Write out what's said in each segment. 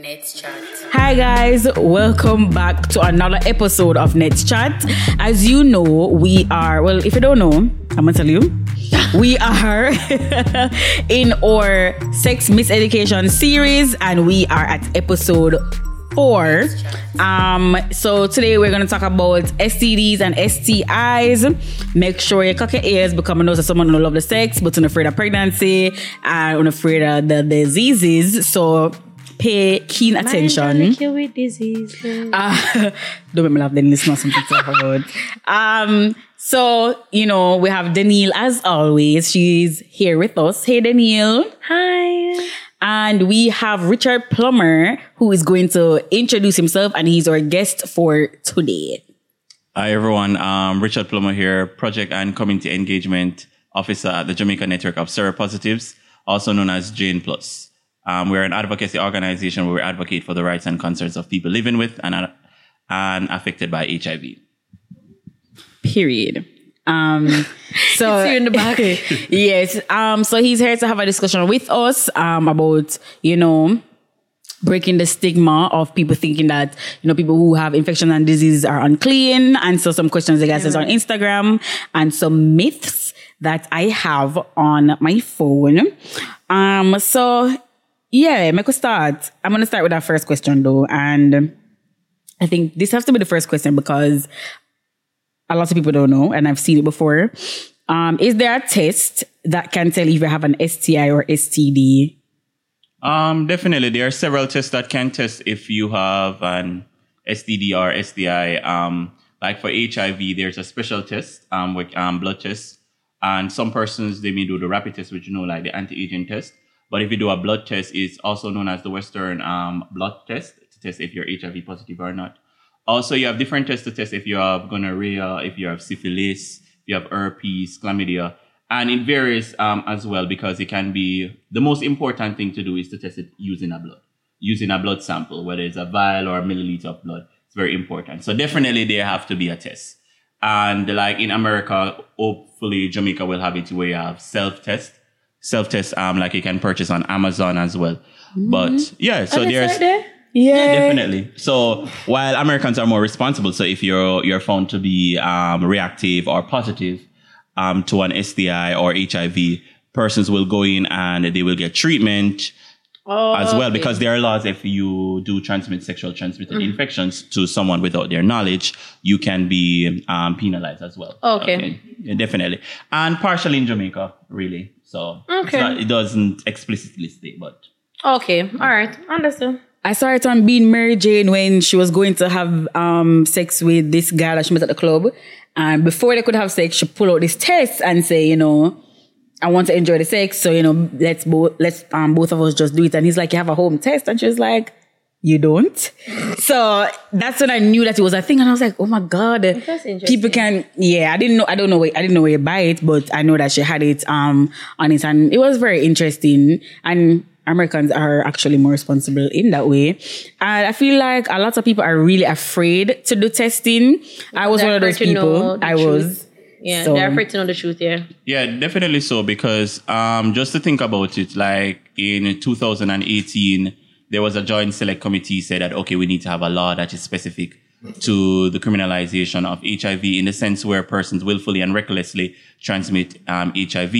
Nets Chat. Hi guys, welcome back to another episode of Nets Chat. As you know, we are well, if you don't know, I'm gonna tell you. We are in our sex miseducation series and we are at episode four. Um, so today we're gonna talk about STDs and STIs. Make sure you cock your ears because I know that someone who love the sex but unafraid of pregnancy and unafraid of the diseases. So pay keen attention. Kill with disease. Uh, don't make me laugh, then it's not something to talk about. Um, so, you know, we have Danielle as always. She's here with us. Hey, Danielle. Hi. And we have Richard Plummer, who is going to introduce himself, and he's our guest for today. Hi everyone, um, Richard Plummer here, Project and Community Engagement Officer at the Jamaica Network of Seropositives, also known as JN Plus. Um, we're an advocacy organization where we advocate for the rights and concerns of people living with and, and affected by HIV. Period. Um, so you in the back. yes. Um, so he's here to have a discussion with us um, about, you know, breaking the stigma of people thinking that, you know, people who have infections and diseases are unclean. And so some questions, I guess, is on Instagram and some myths that I have on my phone. Um, so yeah, make us start. I'm going to start with our first question though. And I think this has to be the first question because a lot of people don't know, and I've seen it before. Um, is there a test that can tell if you have an STI or STD? Um, definitely, there are several tests that can test if you have an STD or STI. Um, like for HIV, there's a special test, um, with um, blood test, and some persons they may do the rapid test, which you know, like the antigen test. But if you do a blood test, it's also known as the Western um, blood test to test if you're HIV positive or not. Also, you have different tests to test if you have gonorrhea, if you have syphilis, if you have herpes, chlamydia, and it varies um, as well because it can be the most important thing to do is to test it using a blood, using a blood sample, whether it's a vial or a milliliter of blood. It's very important. So definitely there have to be a test. And like in America, hopefully Jamaica will have it where you have self test, self test, um, like you can purchase on Amazon as well. But yeah, so there's. Yeah, Definitely. So while Americans are more responsible, so if you're you're found to be um, reactive or positive um, to an STI or HIV, persons will go in and they will get treatment Oh, as well okay. because there are laws if you do transmit sexual transmitted infections to someone without their knowledge, you can be um, penalized as well. Okay. Yeah, definitely. And partially in Jamaica, really. So Okay. not- it doesn't explicitly state, but Okay. All right. Understood. I saw it on Being Mary Jane when she was going to have um, sex with this guy that she met at the club. And before they could have sex, she pulled out this test and say, you know, I want to enjoy the sex, so you know, let's both let's um both of us just do it. And he's like, you have a home test, and she was like, you don't. So that's when I knew that it was a thing, and I was like, oh my god, people can. Yeah, I didn't know. I don't know. Where, I didn't know where you buy it, but I know that she had it um on it, and it was very interesting. And Americans are actually more responsible in that way. And I feel like a lot of people are really afraid to do testing. I was one of those people. I was. Yeah. So- They're afraid to know the truth. Yeah. Yeah, definitely so. Because um, just to think about it, like in 2018, there was a joint select committee said that okay, we need to have a law that is specific to the criminalization of HIV in the sense where persons willfully and recklessly transmit um, HIV.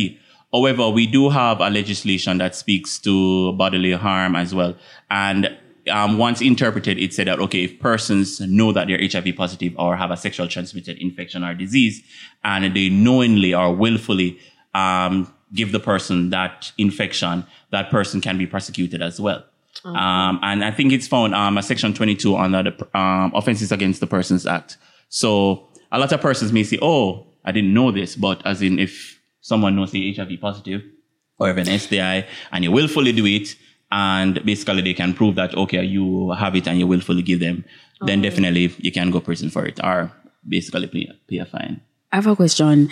However, we do have a legislation that speaks to bodily harm as well, and um, once interpreted, it said that okay, if persons know that they're HIV positive or have a sexual transmitted infection or disease, and they knowingly or willfully um, give the person that infection, that person can be prosecuted as well. Um, and I think it's found um, a section 22 under the um, Offenses Against the Persons Act. So a lot of persons may say, "Oh, I didn't know this," but as in if someone knows they're HIV positive or have an STI and you willfully do it, and basically they can prove that okay, you have it and you willfully give them, then definitely you can go prison for it or basically pay, pay a fine. I have a question.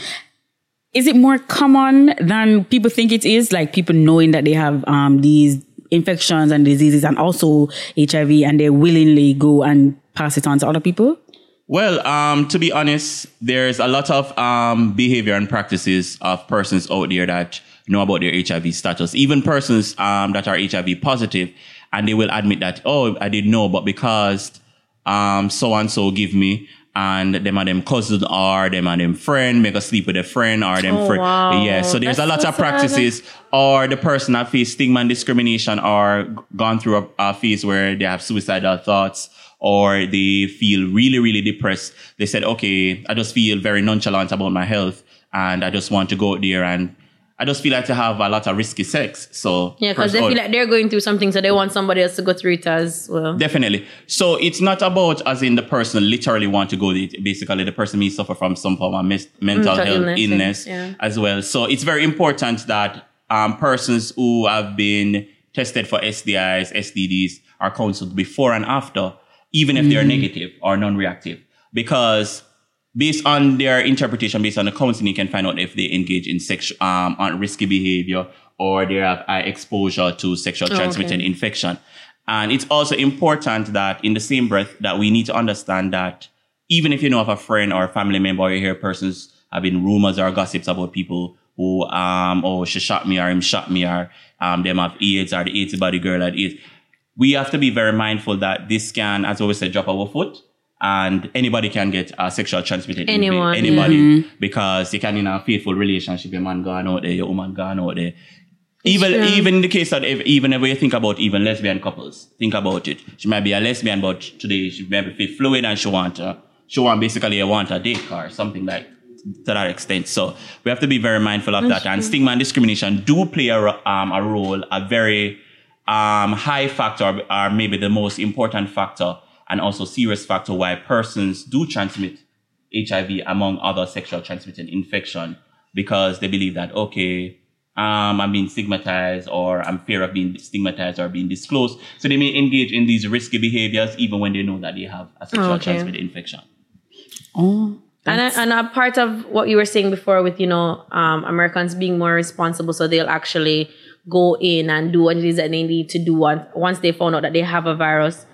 Is it more common than people think it is? Like people knowing that they have um, these infections and diseases and also HIV and they willingly go and pass it on to other people? Well, um, to be honest, there's a lot of um, behavior and practices of persons out there that know about their HIV status. Even persons um, that are HIV positive and they will admit that, oh, I didn't know, but because um so and so give me and them and them cousin or them and them friend make a sleep with a friend or them Oh, friend. wow. Yeah, so there's a lot so of sad. practices or the person that face stigma and discrimination or gone through a, a phase where they have suicidal thoughts or they feel really, really depressed. They said, okay, I just feel very nonchalant about my health and I just want to go out there and I just feel like to have a lot of risky sex. So Yeah, because they all- feel like they're going through something, so they want somebody else to go through it as well. Definitely. So it's not about as in the person literally want to go. It basically the person may suffer from some form of mes- mental Mental health illness, illness, yeah. as well. So it's very important that um, persons who have been tested for STIs, STDs are counseled before and after, even if they're negative or non-reactive, because based on their interpretation, based on the counseling, you can find out if they engage in sexual um, on risky behavior or they have high exposure to sexual Oh, okay. transmitted infection. And it's also important that in the same breath that we need to understand that even if you know of a friend or a family member or you hear persons have been rumors or gossips about people who um oh she shot me or him shot me or um them have AIDS or the AIDS body girl had AIDS. We have to be very mindful that this can, as always said, drop our foot and anybody can get a sexual transmitted Anyone, anybody because you can in a faithful relationship, your man gone out there, your woman gone out there. Even true. even in the case that if, even if you think about even lesbian couples, think about it. She might be a lesbian, but today she might be fluid and she want to, she want basically a want a date or something like to that extent. So we have to be very mindful of that. And stigma and discrimination do play a, um, a role, a very um, high factor, or maybe the most important factor, and also serious factor why persons do transmit HIV among other sexual transmitted infection because they believe that okay, um, I'm being stigmatized or I'm fear of being stigmatized or being disclosed. So they may engage in these risky behaviors even when they know that they have a sexual Okay. transmitted infection. Oh, And a, and a part of what you were saying before with, you know, um, Americans being more responsible, so they'll actually go in and do what it is that they need to do once, once they found out that they have a virus.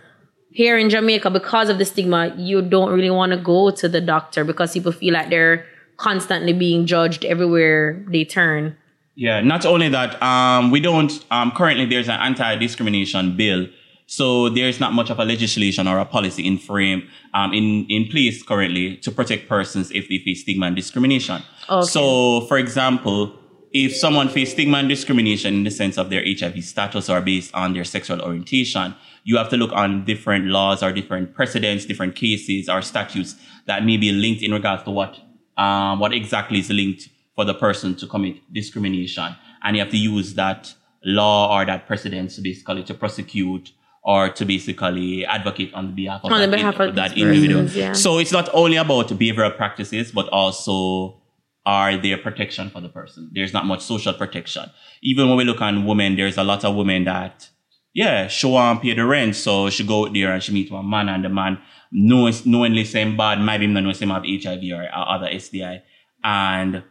Here in Jamaica, because of the stigma, you don't really want to go to the doctor because people feel like they're constantly being judged everywhere they turn. Yeah, not only that, um, we don't, um, currently there's an anti-discrimination bill. So there's not much of a legislation or a policy in frame, um, in, in place currently to protect persons if they face stigma and discrimination. Okay. So, for example, if someone faces stigma and discrimination in the sense of their HIV status or based on their sexual orientation, you have to look on different laws or different precedents, different cases or statutes that may be linked in regards to what, um, what exactly is linked for the person to commit discrimination. And you have to use that law or that precedent to basically to prosecute or to basically advocate on behalf of On the that, behalf of that individual. persons, yeah. So it's not only about behavioral practices, but also are there protection for the person. There's not much social protection. Even when we look on women, there's a lot of women that, yeah, she want to pay the rent, so she go out there and she meet one man, and the man knows knowingly same bad, maybe not know him have HIV or uh, other STI, and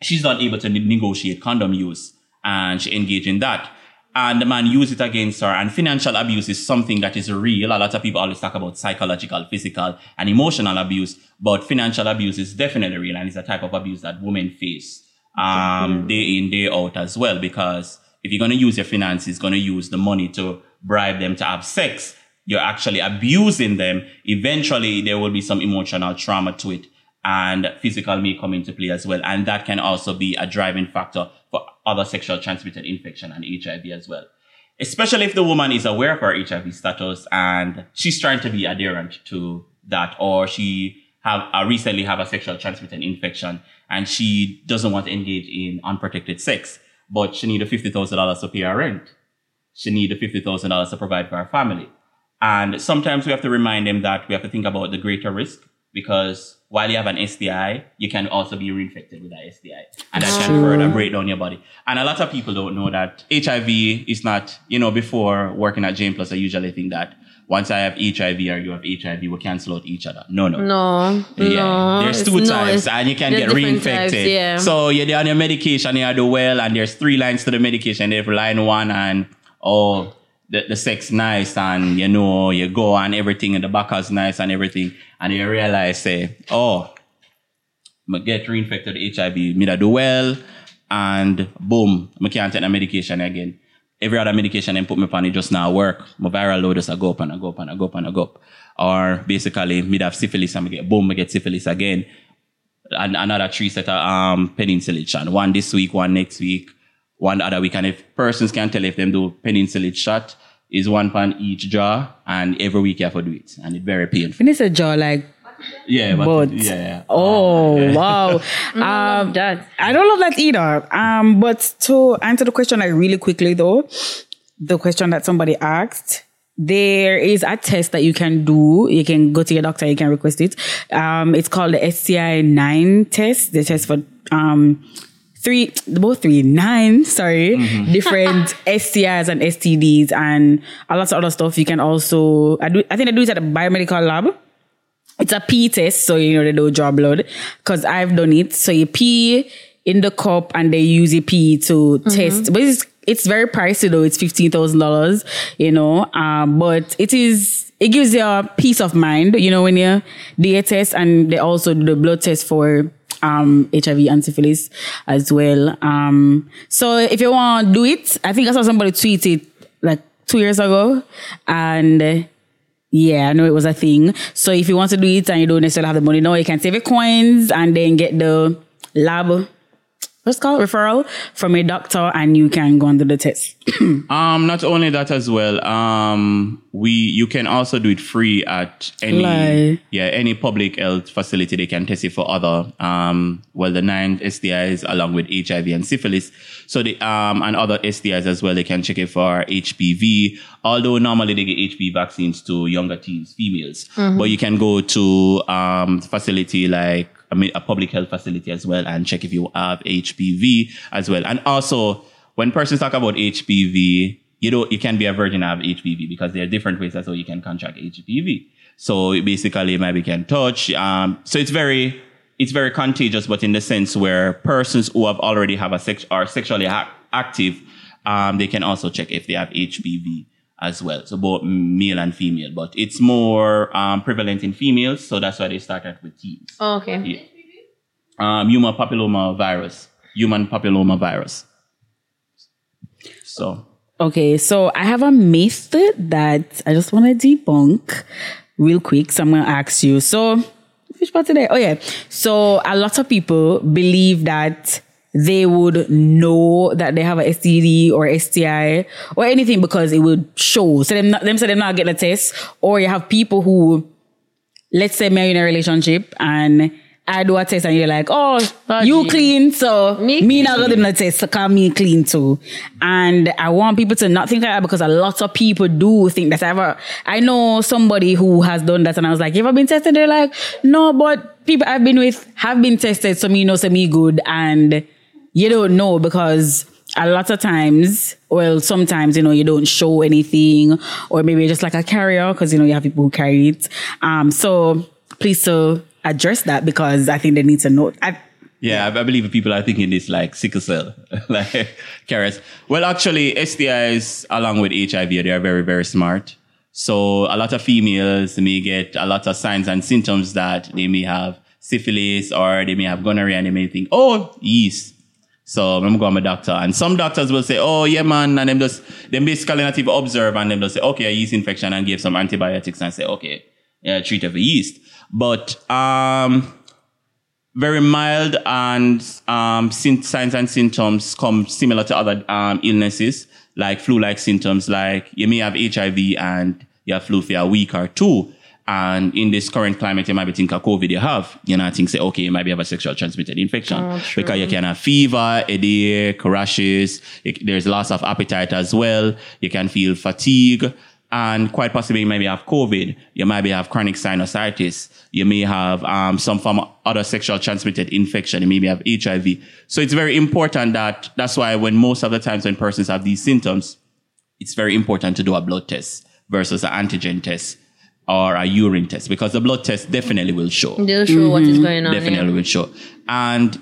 she's not able to negotiate condom use, and she engage in that. And the man use it against her. And financial abuse is something that is real. A lot of people always talk about psychological, physical, and emotional abuse, but financial abuse is definitely real, and it's a type of abuse that women face um, day in, day out as well. Because if you're going to use your finances, going to use the money to bribe them to have sex, you're actually abusing them. Eventually, there will be some emotional trauma to it and physical may come into play as well. And that can also be a driving factor for other sexual transmitted infection and HIV as well. Especially if the woman is aware of her HIV status and she's trying to be adherent to that or she have uh, recently have a sexual transmitted infection and she doesn't want to engage in unprotected sex, but she need a $50,000 to pay her rent. She need the $50,000 to provide for her family. And sometimes we have to remind them that we have to think about the greater risk because while you have an STI, you can also be reinfected with that STI. And that can further break down your body. And a lot of people don't know that HIV is not, you know, before working at JN Plus, I usually think that once I have HIV or you have HIV, we cancel out each other. No, no. No, Yeah, no. there's two types, it's- and you can get reinfected. types, yeah. So you're on your medication, you do well, and there's three lines to the medication. There's line one, and oh, the, the sex nice, and you know, you go and everything, and the back is nice and everything, and you realize, say, oh, I get reinfected HIV, me do well, and boom, I can't take the medication again. Every other medication and put me on it just now work. My viral load just a go up and a go up and a go up and a go up. Or basically, me have syphilis and me get boom, I get syphilis again. And another three set of um, penicillin. One this week, one next week, one other week. And if persons can tell if them do penicillin shot, is one pound each jaw, and every week you have to do it, and it's very painful. Finish a jaw like Yeah, but, but yeah, yeah. oh wow Um, that. I don't love that either. Um, but to answer the question like really quickly though, the question that somebody asked, there is a test that you can do. You can go to your doctor, you can request it. Um, it's called the STI nine test. The test for um three, both three, nine, sorry, different STIs and STDs and a lot of other stuff. You can also, I do, I think I do it at a biomedical lab it's a pee test, so you know they don't draw blood. Cause I've done it. So you pee in the cup and they use your pee to test. But it's it's very pricey though. It's fifteen thousand dollars, you know. Um, but it is it gives you a peace of mind, you know, when you do a test and they also do the blood test for um HIV and syphilis as well. Um so if you want to do it, I think I saw somebody tweet it like two years ago and uh, yeah, I know it was a thing. So if you want to do it and you don't necessarily have the money now, you can save your coins and then get the lab, what's called, referral from a doctor and you can go and do the test. Um, not only that as well. Um, we you can also do it free at any Like- yeah any public health facility. They can test it for other um well the nine STIs along with HIV and syphilis. So the um and other STIs as well. They can check it for HPV. Although normally they get HPV vaccines to younger teens, females, but you can go to um facility like I mean, a public health facility as well and check if you have HPV as well. And also, when persons talk about HPV, you know, you can be a virgin and have HPV because there are different ways that's how you can contract HPV. So basically, maybe can touch. Um, so it's very, it's very contagious, but in the sense where persons who have already have a sex are sexually ac- active, um, they can also check if they have HPV as well. So both male and female, but it's more um, prevalent in females. So that's why they started with teens. Oh, okay. Yeah. Um, human papilloma virus. Human papilloma virus. So Okay, so I have a myth that I just want to debunk real quick. So I'm going to ask you. So, which part today? Oh, yeah. So, a lot of people believe that they would know that they have a STD or STI or anything because it would show. So, them, not, them say them not get a test. Or you have people who, let's say, marry in a relationship and I do a test and you're like, oh, oh you gee. clean, so Me me, not gonna do the test, so call me clean too. And I want people to not think like that because a lot of people do think that. I ever, I know somebody who has done that, and I was like, you ever been tested? They're like, no, but people I've been with have been tested, so me know, so me good, and you don't know because a lot of times, well, sometimes, you know, you don't show anything, or maybe just like a carrier, because, you know, you have people who carry it. Um, so please so address that because I think they need to know. I, yeah, I, believe people are thinking this like sickle cell, like carrots. Well, actually, STIs along with HIV, they are very, very smart. So a lot of females may get a lot of signs and symptoms that they may have syphilis or they may have gonorrhea and they may think, oh, yeast. So I'm going to my doctor. And some doctors will say, oh, yeah, man. And them just, them basically not even observe and them just say, okay, a yeast infection and give some antibiotics and say, okay, yeah, treat for yeast. But, um, very mild and um, signs and symptoms come similar to other um, illnesses like flu-like symptoms like you may have hiv and you have flu for a week or two and in this current climate you might be thinking covid you have you know think say okay you might be have a sexual transmitted infection Oh, because you can have fever headache rashes there's loss of appetite as well you can feel fatigue and quite possibly you maybe have COVID. You maybe have chronic sinusitis. You may have um, some form of other sexual transmitted infection. You maybe have HIV. So it's very important that that's why when most of the times when persons have these symptoms, it's very important to do a blood test versus an antigen test or a urine test because the blood test definitely will show They'll show what is going on. definitely yeah. will show. And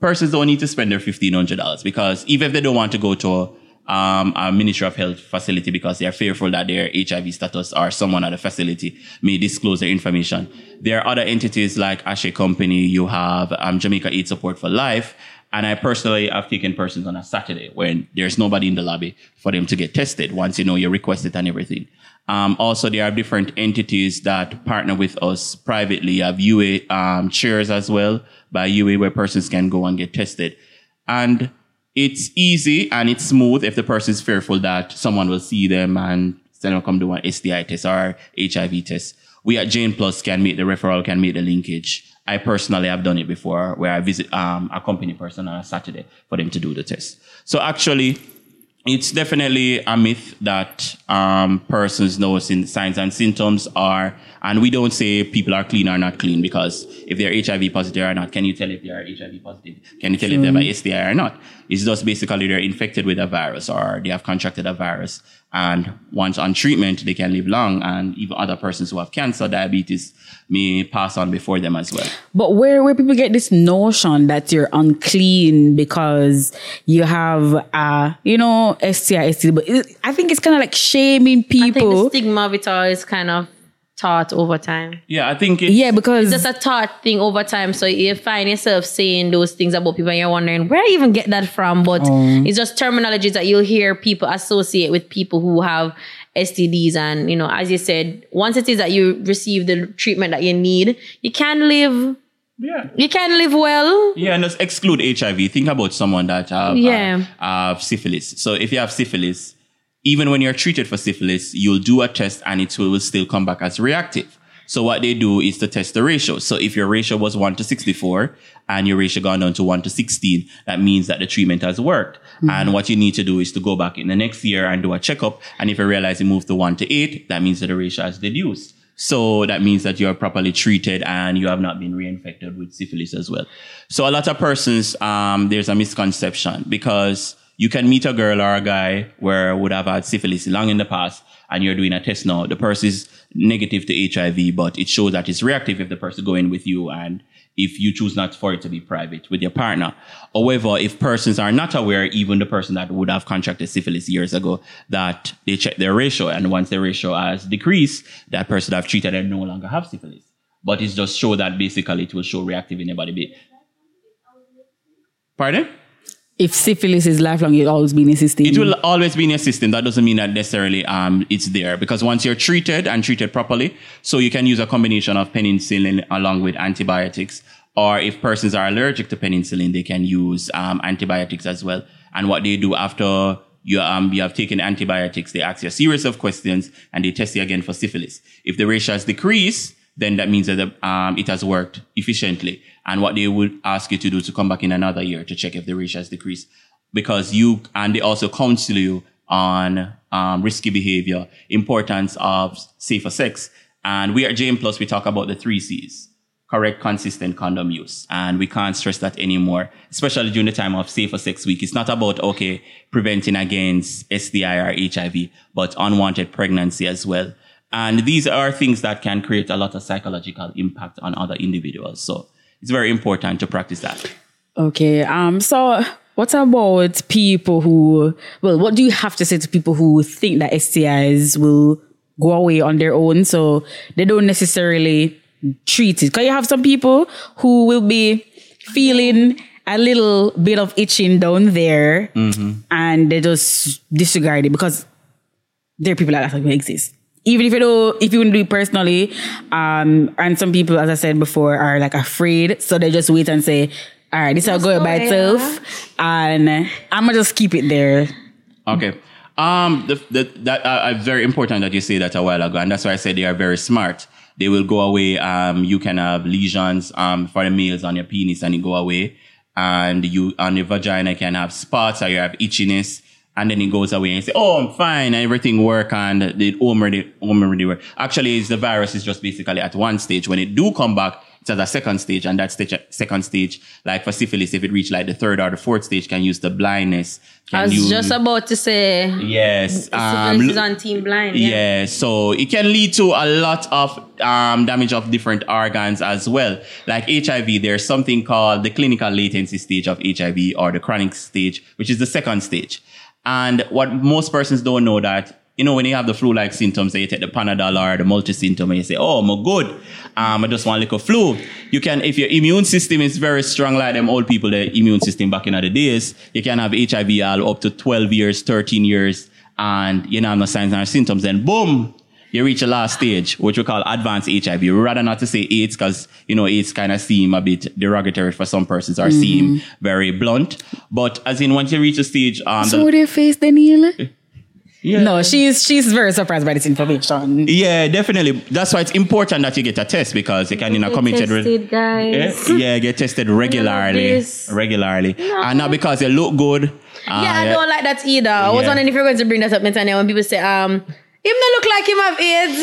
persons don't need to spend their fifteen hundred dollars because even if they don't want to go to um, a Ministry of Health facility because they are fearful that their HIV status or someone at the facility may disclose their information, there are other entities like Ashe Company. You have um, Jamaica AIDS Support for Life. And I personally have taken persons on a Saturday when there's nobody in the lobby for them to get tested once you know you request it and everything. Um, also, there are different entities that partner with us privately. You have UA um, chairs as well by UA where persons can go and get tested. And it's easy and it's smooth if the person is fearful that someone will see them and send them come do an STI test or HIV test. We at JN Plus can make the referral, can make the linkage. I personally have done it before where I visit um, a company person on a Saturday for them to do the test. So actually, it's definitely a myth that um, persons know signs and symptoms are, and we don't say people are clean or not clean because if they're HIV positive or not, can you tell if they are HIV positive? Can you tell if they have a STI or not? It's just basically they're infected with a virus or they have contracted a virus. And once on treatment, they can live long. And even other persons who have cancer, diabetes may pass on before them as well. But where, where people get this notion that you're unclean because you have, uh, you know, STI, STI, but it, I think it's kind of like shaming I think the people. stigma of it all is kind of taught over time. Yeah, I think it's, Yeah, because It's just a taught thing over time. So you find yourself saying those things about people and you're wondering where I even get that from. But it's just terminologies that you'll hear people associate with people who have STDs. And, you know, as you said, once it is that you receive the treatment that you need, you can live, yeah. you can live well. Yeah, and just exclude HIV. Think about someone that have, Yeah. uh, have syphilis. So if you have syphilis, even when you're treated for syphilis, you'll do a test and it will still come back as reactive. So what they do is to test the ratio. So if your ratio was 1 to 64 and your ratio gone down to 1 to 16, that means that the treatment has worked. And what you need to do is to go back in the next year and do a checkup. And if you realize it moved to 1 to 8, that means that the ratio has reduced. So that means that you're properly treated and you have not been reinfected with syphilis as well. So a lot of persons, um, there's a misconception because you can meet a girl or a guy where would have had syphilis long in the past and you're doing a test now. The person is negative to HIV, but it shows that it's reactive if the person go in with you and if you choose not for it to be private with your partner. However, if persons are not aware, even the person that would have contracted syphilis years ago, that they check their ratio and once the ratio has decreased, that person have treated and no longer have syphilis. But it's just show that basically it will show reactive in the body. Pardon? If syphilis is lifelong, it'll always be in a system. It will always be in your system. That doesn't mean that necessarily um, it's there because once you're treated and treated properly, so you can use a combination of penicillin along with antibiotics. Or if persons are allergic to penicillin, they can use um, antibiotics as well. And what they do after you, um, you have taken antibiotics, they ask you a series of questions and they test you again for syphilis. If the ratio has decreased, then that means that the, um, it has worked efficiently. And what they would ask you to do to come back in another year to check if the ratio has decreased. Because you, and they also counsel you on um, risky behavior, importance of safer sex. And we at JN Plus, we talk about the three C's. Correct, consistent condom use. And we can't stress that anymore, especially during the time of Safer Sex Week. It's not about, okay, preventing against STI or HIV, but unwanted pregnancy as well. And these are things that can create a lot of psychological impact on other individuals. So it's very important to practice that. Okay. Um. So, what about people who? Well, what do you have to say to people who think that STIs will go away on their own, so they don't necessarily treat it? Because you have some people who will be feeling a little bit of itching down there, and they just disregard it because there are people like that who exist. Even if you don't, if you wouldn't do it personally, um, and some people, as I said before, are like afraid, so they just wait and say, "All right, this will go by go, itself," and I'm gonna just keep it there. Okay. Um, the, the, that uh, uh, very important that you say that a while ago, and that's why I said they are very smart. They will go away. Um, you can have lesions um for the males on your penis, and it go away, and you on your vagina can have spots or you have itchiness, and then it goes away and you say, "Oh, I'm fine, and everything work," and the already already work. Actually, it's the virus is just basically at one stage. When it do come back, it's at a second stage, and that stage, second stage, like for syphilis, if it reach like the third or the fourth stage, can use the blindness. Can I was use, just about to say, yes, um, syphilis is on team blind. Yeah. yeah, so it can lead to a lot of um, damage of different organs as well. Like HIV, there's something called the clinical latency stage of HIV or the chronic stage, which is the second stage. And what most persons don't know that you know, when you have the flu-like symptoms, you take the Panadol or the multi-symptom and you say, oh, I'm good. Um, I just want a little flu. You can, if your immune system is very strong, like them old people, the immune system back in the days, you can have HIV all up to 12 years, 13 years, and you know, no signs and symptoms. Then boom, you reach the last stage, which we call advanced HIV. We rather not to say AIDS because, you know, AIDS kind of seem a bit derogatory for some persons or seem very blunt. But as in, once you reach the stage, um, So the- with your face, Danielle? yeah. No, she's she's very surprised by this information. Yeah, definitely. That's why it's important that you get a test because you can, you know, Get committed. tested, guys. Yeah, yeah, get tested regularly, this. regularly, and not because you look good. uh, Yeah, I don't like that either. I was Yeah. wondering if you're going to bring that up, Netanya, when people say, um, him not look like him have AIDS.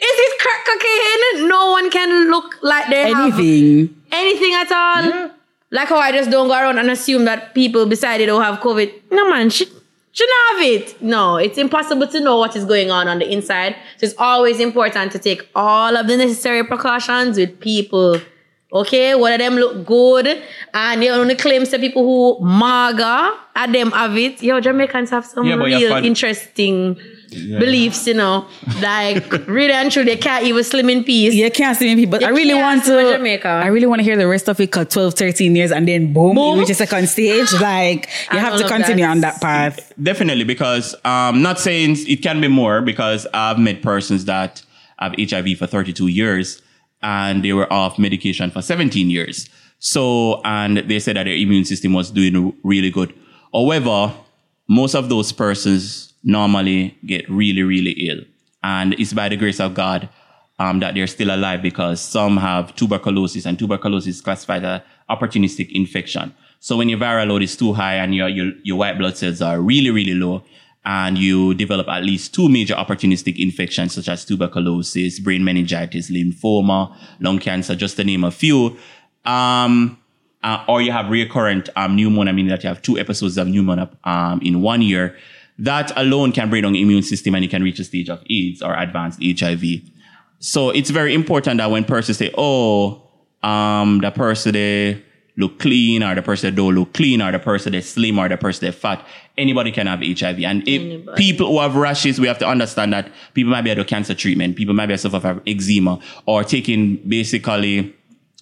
Is it crack cocaine? No one can look like they have Anything. anything at all. Like how I just don't go around and assume that people beside it don't have COVID. No man, she shouldn't have it. No, it's impossible to know what is going on on the inside. So it's always important to take all of the necessary precautions with people. Okay, one of them look good, and you only claim to people who maga at them have it. Yo, Jamaicans have some Yeah, real fun- interesting beliefs, you know. Like really and truly, they can't even slim in peace. You can't see me, but You I really want to. Jamaica. I really want to hear the rest of it. Cause 12, 13 years, and then boom, Boom. you reach a second stage. Like you I have to continue that. on that path. Definitely, because um, not saying it can be more, because I've met persons that have HIV for 32 years and they were off medication for 17 years. So, and they said that their immune system was doing really good. However, most of those persons normally get really, really ill. And it's by the grace of God um, that they're still alive because some have tuberculosis and tuberculosis is classified as opportunistic infection. So when your viral load is too high and your, your, your white blood cells are really, really low and you develop at least two major opportunistic infections such as tuberculosis, brain meningitis, lymphoma, lung cancer, just to name a few, um, uh, or you have recurrent um, pneumonia, meaning that you have two episodes of pneumonia um, in one year, that alone can bring down the immune system and you can reach a stage of AIDS or advanced HIV. So it's very important that when persons say, oh, um, the person they look clean or the person they don't look clean or the person they slim or the person they fat, anybody can have HIV. And if Anybody. people who have rashes, we have to understand that people might be to cancer treatment, people might be able to suffer from eczema or taking basically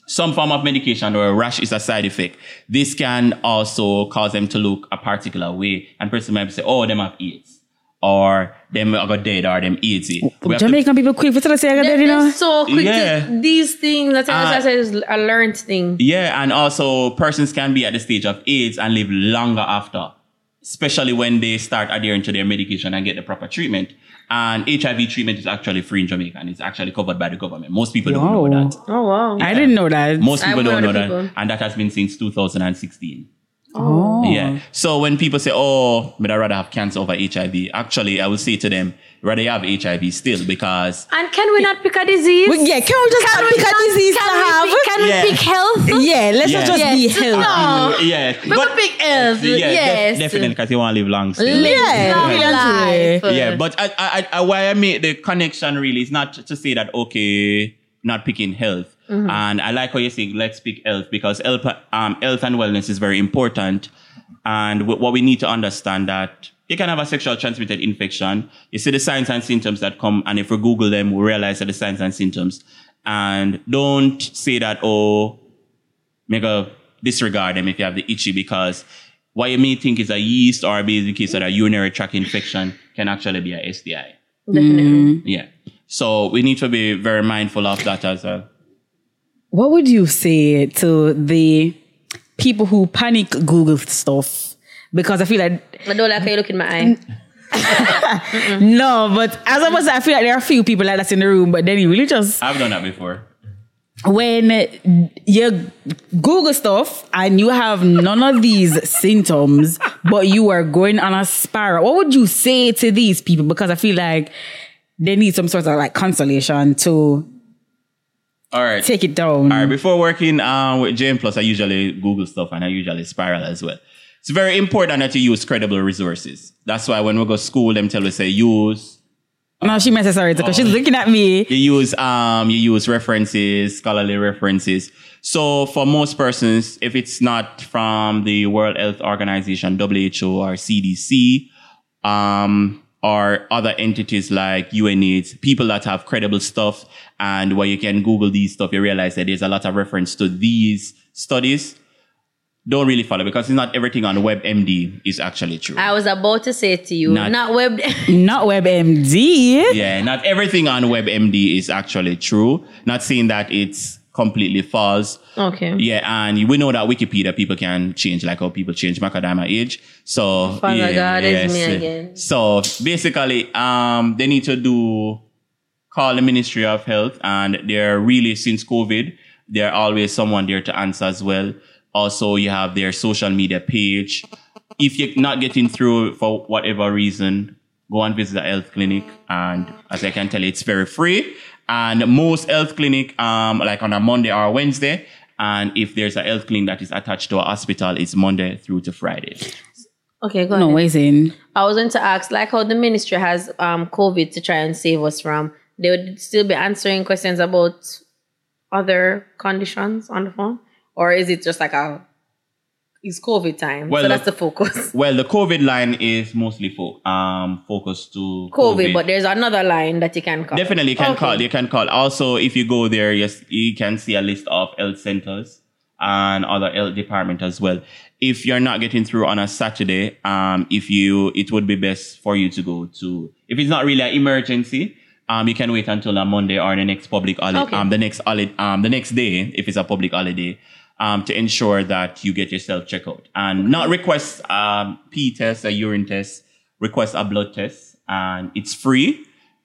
some form of medication or a rash is a side effect. This can also cause them to look a particular way. And person might say, oh, them have AIDS. Or them are got dead or them AIDS. it. We have to- Jamaican people quick for to say They're, that, you know. so quick Yeah. these things. That's Uh, uh, is a learned thing. Yeah, and also persons can be at the stage of AIDS and live longer after, especially when they start adhering to their medication and get the proper treatment. And HIV treatment is actually free in Jamaica and it's actually covered by the government. Most people don't know that. Oh wow. I didn't know that. Most people don't know know the that. And that has been since 2016. oh. Yeah. So when people say, oh, but I'd rather have cancer over HIV, actually, I will say to them, rather you have HIV still because And can we not pick a disease? Well, yeah, can we just Can not we pick a not- disease to we have? pick- Can Yeah. we pick health? yeah, let's Yeah. just be Yes. healthy. No. yeah, We will pick health. yeah, def- yes. definitely because you want to live long still. Live Yeah, long really life. yeah, but I, I, I, why I made the connection really is not to say that okay, not picking health, and I like how you say let's pick health because health, um, health and wellness is very important, and w- what we need to understand that you can have a sexual transmitted infection. You see the signs and symptoms that come, and if we Google them, we realize that the signs and symptoms, and don't say that oh, make a disregard them if you have the itchy because what you may think is a yeast or a basic case of a urinary tract infection can actually be a STI. Definitely. Mm-hmm. Yeah. So we need to be very mindful of that as well. What would you say to the people who panic Google stuff? Because I feel like I don't like how you look in my eye. no, but as I was, I feel like there are a few people like that in the room. But then you really just I've done that before. when you Google stuff and you have none of these symptoms, but you are going on a spiral, what would you say to these people? Because I feel like they need some sort of like consolation to All right. take it down. All right. Before working uh, with JN Plus, I usually Google stuff and I usually spiral as well. It's very important that you use credible resources. That's why when we go to school, them tell us say use No, she meant to sorry because she's looking at me. you use um you use references scholarly references so for most persons if it's not from the world health organization who or cdc um or other entities like UNAIDS, people that have credible stuff. And where you can Google these stuff, you realize that there's a lot of reference to these studies. Don't really follow because it's not everything on WebMD is actually true. I was about to say to you, Not- not, web. Not WebMD. yeah, not everything on WebMD is actually true. Not saying that it's completely false. okay. Yeah, and we know that Wikipedia people can change like how people change macadamia age. So Father yeah, God, it's me again. So basically, um, they need to do call the Ministry of Health, and they're really since COVID, they're always someone there to answer as well. Also, you have their social media page. If you're not getting through for whatever reason, go and visit the health clinic. And as I can tell you, it's very free. And most health clinic, um, like on a Monday or a Wednesday. And if there's a health clinic that is attached to a hospital, it's Monday through to Friday. Okay, go No, ahead. wait in. I was going to ask, like how the ministry has um COVID to try and save us from, they would still be answering questions about other conditions on the phone, or is it just like a it's COVID time, Well, so that's the look- focus. Well, the COVID line is mostly fo- um, focused to COVID, but there's another line that you can call. Definitely you can Okay. call. You can call. Also, if you go there, yes, you can see a list of health centers and other health department as well. If you're not getting through on a Saturday, um, if you, it would be best for you to go to, if it's not really an emergency, um, you can wait until a Monday or the next public holiday, Okay. um, the next holiday, um, the next day, if it's a public holiday, um, to ensure that you get yourself checked out. And not request, um, P test, a urine test, request a blood test and it's free.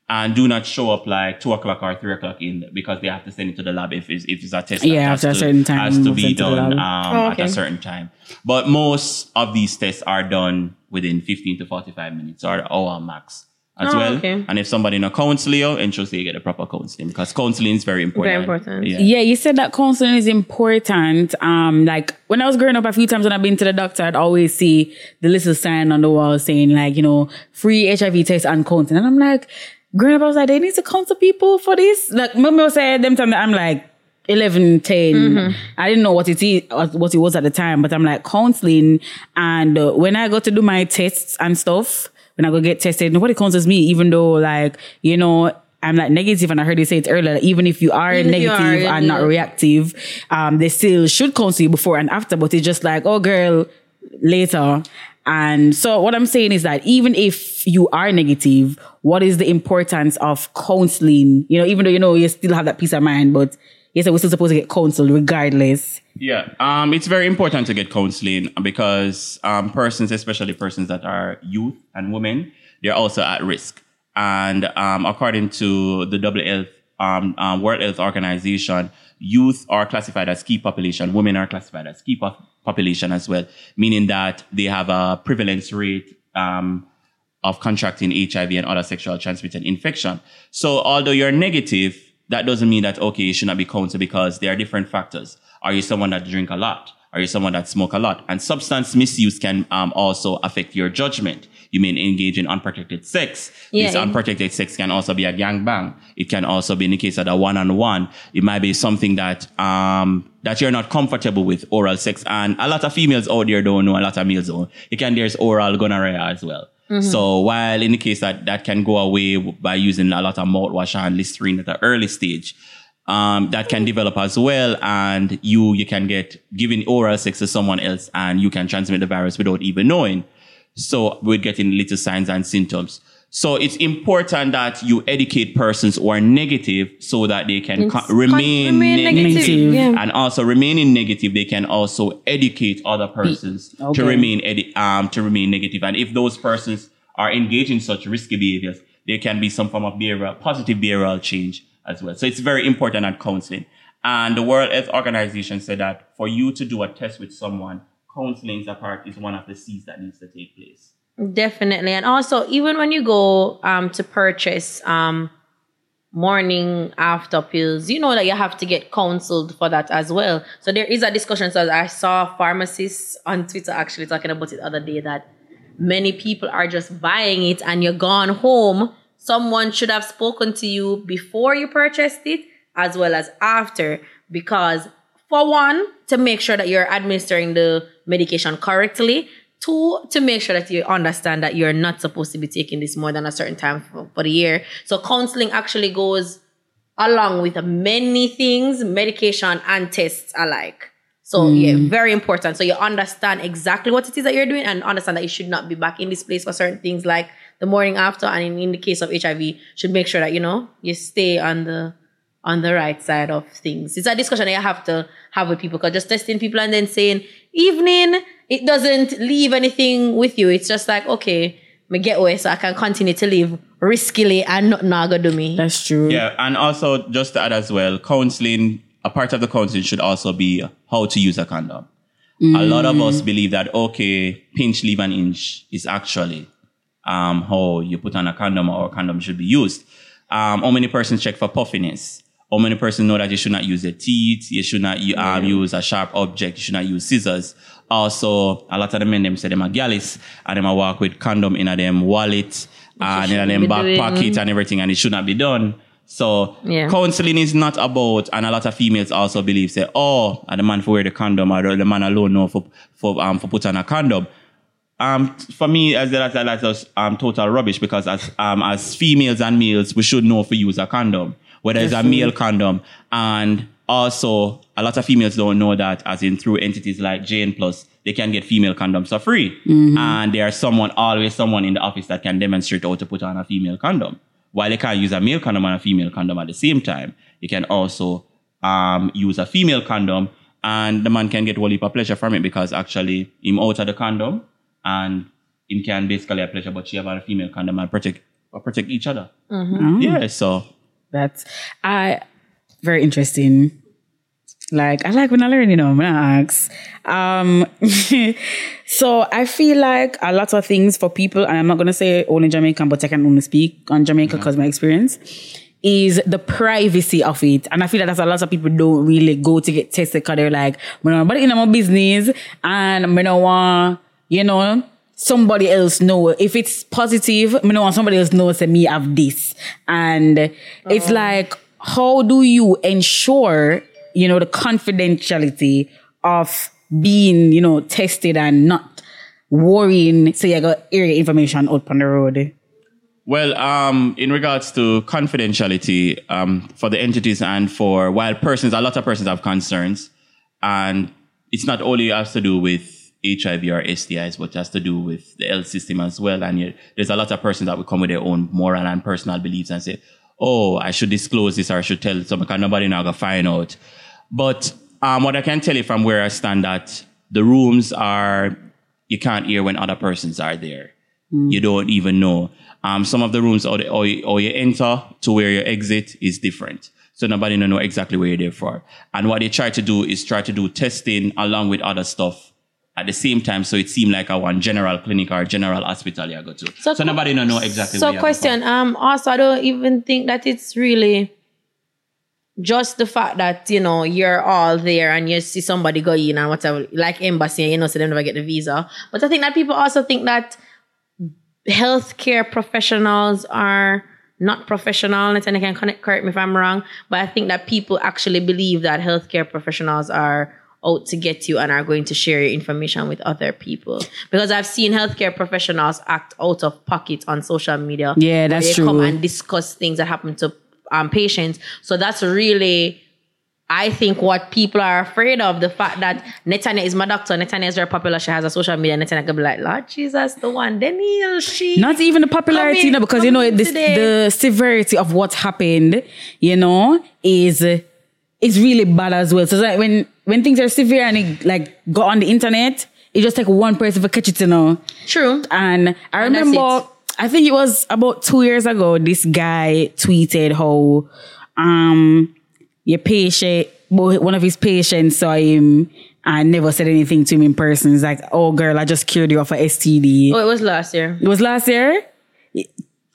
And do not show up like two o'clock or three o'clock in because they have to send it to the lab if it's, if it's a test. Yeah, after a certain time, has to be done um, Oh, at a certain time. But most of these tests are done within 15 to 45 minutes or hour max as Oh, well. okay. And if somebody in a counsel you, ensure that you get a proper counseling because counseling is very important. Very important. Yeah. Yeah, you said that counseling is important. Um, like when I was growing up, a few times when I've been to the doctor, I'd always see the little sign on the wall saying like, you know, free HIV test and counseling. And I'm like, growing up, I was like, they need to counsel people for this. Like, remember I said them time that I'm like 11, 10. I didn't know what it is, what it was at the time, but I'm like counseling. And uh, when I go to do my tests and stuff, when I go get tested, nobody counsels me, even though like, you know, I'm like negative and I heard you say it earlier, that even if you are Even if you negative are, and not reactive, um, they still should counsel you before and after, but it's just like, oh girl, later. And so what I'm saying is that even if you are negative, what is the importance of counseling? You know, even though you know you still have that peace of mind, but yes, we're still supposed to get counseled regardless. Yeah, um, it's very important to get counseling because um, persons, especially persons that are youth and women, they're also at risk. And um, according to the um, um, World Health Organization, youth are classified as key population. Women are classified as key pop- population as well, meaning that they have a prevalence rate um, of contracting HIV and other sexual transmitted infection. So although you're negative, that doesn't mean that, okay, you should not be counted because there are different factors. Are you someone that drink a lot? Are you someone that smoke a lot? And substance misuse can um, also affect your judgment. You may engage in unprotected sex. Yeah. This unprotected sex can also be a gangbang. It can also be in the case of a one-on-one. It might be something that um, that you're not comfortable with oral sex. And a lot of females out there don't know. A lot of males don't. It can there's oral gonorrhea as well. So while in the case that that can go away by using a lot of mouthwash and Listerine at the early stage, um, that can develop as well, and you you can get giving oral sex to someone else, and you can transmit the virus without even knowing. So we're getting little signs and symptoms. So it's important that you educate persons who are negative so that they can co- remain, remain negative. negative, yeah. And also remaining negative, they can also educate other persons Okay. to remain edi- um to remain negative. And if those persons are engaged in such risky behaviors, there can be some form of behavioral, positive behavioral change as well. So it's very important at counseling. And the World Health Organization said that for you to do a test with someone, counseling is a part is one of the C's that needs to take place. Definitely. And also, even when you go um, to purchase um, morning after pills, you know that you have to get counseled for that as well. So there is a discussion. So I saw pharmacists on Twitter actually talking about it the other day that many people are just buying it and you're gone home. Someone should have spoken to you before you purchased it as well as after because for one, to make sure that you're administering the medication correctly. Two, to make sure that you understand that you're not supposed to be taking this more than a certain time for, for the year. So counseling actually goes along with many things, medication and tests alike. So hmm. yeah, very important. So you understand exactly what it is that you're doing and understand that you should not be back in this place for certain things like the morning after. And in, in the case of HIV, should make sure that you know you stay on the on the right side of things. It's a discussion that you have to have with people because just testing people and then saying evening, it doesn't leave anything with you. It's just like, okay, me get away so I can continue to live riskily and not naga do me. That's true. Yeah, and also just to add as well, counseling, a part of the counseling should also be how to use a condom. A lot of mm. us believe that, okay, pinch, leave an inch is actually um, how you put on a condom or a condom should be used. Um, how many persons check for puffiness? How many persons know that you should not use your teeth? You should not um, use a sharp object. You should not use scissors. Also, a lot of the men them say them are gallus and them a walk with condom in a them wallet and in a them back doing. pocket and everything, and it should not be done. So Yeah. counseling is not about, and a lot of females also believe say, oh, and the man for wear the condom, or the man alone know for for um for put on a condom. Um, for me, as that that's just um total rubbish because as um as females and males, we should know if we use a condom, whether it's a male condom, and also a lot of females don't know that, as in through entities like JN Plus, they can get female condoms for free, and there's someone always someone in the office that can demonstrate how to put on a female condom. While they can't use a male condom and a female condom at the same time, you can also um use a female condom, and the man can get a whole heap of pleasure from it because actually him out of the condom and him can basically have pleasure, but she have a female condom and protect or protect each other. Mm-hmm. Mm-hmm. Yeah, so That's I very interesting. Like I like when I learn, you know, when I ask. Um so I feel like a lot of things for people, and I'm not gonna say only Jamaican, but I can only speak on Jamaica mm-hmm. because my experience is the privacy of it. And I feel like that's a lot of people don't really go to get tested because they're like, but nobody in my business and I don't want, you know, somebody else know. If it's positive, I don't somebody else knows that me have this. And it's like, how do you ensure, you know, the confidentiality of being, you know, tested and not worrying so you got area information out on the road? Well, um, in regards to confidentiality um, for the entities and for while persons, a lot of persons have concerns, and it's not only has to do with HIV or STIs, but has to do with the health system as well. And yet, there's a lot of persons that will come with their own moral and personal beliefs and say, "Oh, I should disclose this or I should tell someone because nobody now gonna find out." But um, what I can tell you from where I stand, that the rooms are you can't hear when other persons are there you don't even know. Um, some of the rooms or, or, you- or you enter to where you exit is different. So nobody know exactly where you're there for. And what they try to do is try to do testing along with other stuff at the same time. So it seemed like a one general clinic or general hospital you go to. So, So- nobody don't know exactly So question, um, also I don't even think that it's really just the fact that, you know, you're all there and you see somebody go in and whatever, like embassy, you know, so they never get the visa. But I think that people also think that healthcare professionals are not professional. And I can correct me if I'm wrong, but I think that people actually believe that healthcare professionals are out to get you and are going to share your information with other people. Because I've seen healthcare professionals act out of pocket on social media. Yeah, that's they come and discuss things that happen to um, patients. So that's really I think what people are afraid of, the fact that Netanya is my doctor, Netanya is very popular, she has a social media, Netanya could be like, Lord Jesus, the one, Danielle, she. Not even the popularity, Come you know, in- because you know the, the severity of what happened, you know, is is really bad as well. So like when when things are severe and it like got on the internet, it just take one person to catch it, you know. True. And I remember, I think it was about two years ago, this guy tweeted how um your patient, one of his patients saw him and never said anything to him in person. It's like, oh girl, I just cured you of a STD. Oh, it was last year. It was last year.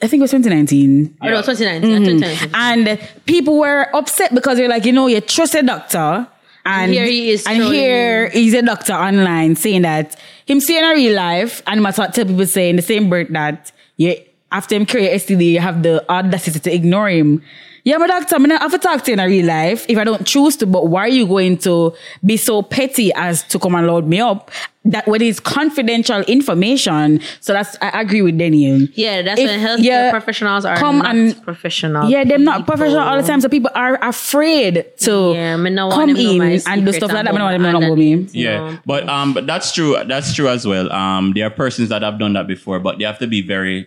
I think it was 2019. Oh, no, 2019. Mm-hmm. 2019. And people were upset because they're like, you know, you trust a doctor. And Here he is And here he's a doctor online saying that him saying in a real life and my tell people saying the same breath that you after him your STD, you have the audacity to ignore him. Yeah, my doctor, I'm not have to talk to you in a real life if I don't choose to, but why are you going to be so petty as to come and load me up? That when it's confidential information. So that's I agree with Danielle. Yeah, that's If- when healthcare yeah, professionals are come not and- professional. Yeah, they're not people. professional all the time, so people are afraid to Yeah, me no want come in my and do secret stuff like that. and Me no want them to go know about me. Yeah, No. but um, but that's true. That's true as well. Um, there are persons that have done that before, but they have to be very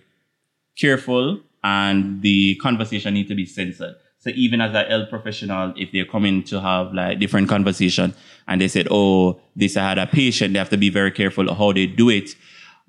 careful, and the conversation need to be censored. So even as a health professional, if they're coming to have like different conversation, and they said, "Oh, this I had a patient," they have to be very careful how they do it.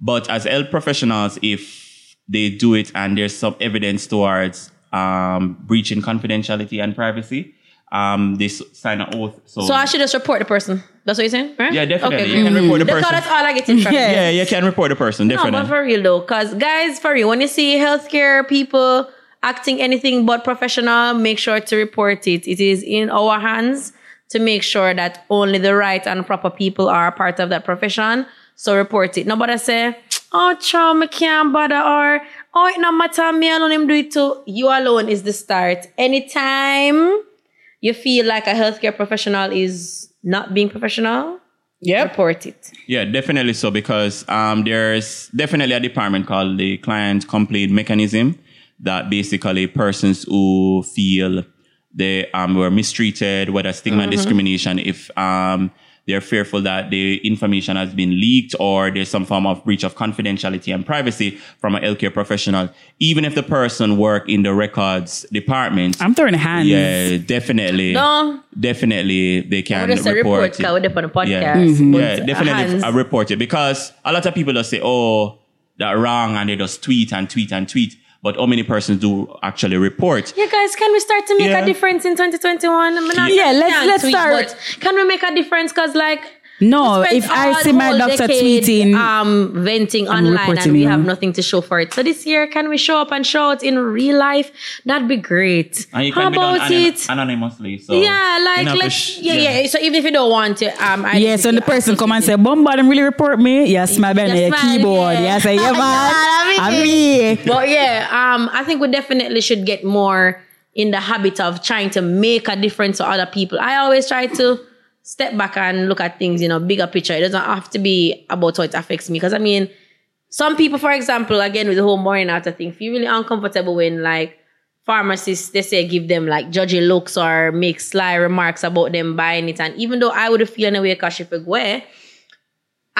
But as health professionals, if they do it and there's some evidence towards um, breaching confidentiality and privacy, um, they sign an oath. So so I should just report the person. That's what you're saying, right? Yeah, definitely. Okay, You can report the person. that's all I get in from Yeah. Yeah, you can report the person, No, but for real though, because guys, for real, when you see healthcare people acting anything but professional, make sure to report it. It is in our hands to make sure that only the right and proper people are a part of that profession. So report it. Nobody say, oh, child, me can't bother, or oh, it no matter, me alone him do it too. You alone is the start. Anytime you feel like a healthcare professional is not being professional, Yep. report it. yeah, definitely so because um, there's definitely a department called the client complaint mechanism that basically persons who feel they um, were mistreated, whether stigma and discrimination, if um, they're fearful that the information has been leaked or there's some form of breach of confidentiality and privacy from a healthcare professional, even if the person work in the records department, I'm throwing hands. yeah, definitely, No. definitely they can would just say report report it. because we're up on the podcast. Yeah, Mm-hmm. yeah, definitely. hands- I report it because a lot of people just say, "Oh, that wrong," and they just tweet and tweet and tweet. But how many persons do actually report? Yeah, guys, can we start to make Yeah. a difference in 2021? I'm not Yeah, let's- let's tweet, start. Can we make a difference? Because, like, No, if I see my doctor decade, tweeting, um, venting online, and we you. have nothing to show for it. So this year, can we show up and show it in real life? That'd be great. And you How can be done about anon- it? anonymously. So yeah, you like know, let's push- yeah, yeah So even if you don't want to, um, I yeah, so the person come and say, Bombard, them really report me. Yes, my behind Yeah, your smile, keyboard. yeah. Yeah, say, yeah, man. Yeah, I'm me. But yeah, um, I think we definitely should get more in the habit of trying to make a difference to other people. I always try to step back and look at things, you know, bigger picture. It doesn't have to be about how it affects me. Because I mean, some people, for example, again with the whole morning after thing, feel really uncomfortable when like pharmacists they say give them like judgy looks or make sly remarks about them buying it. And even though I would feel in a way Kashifigwe,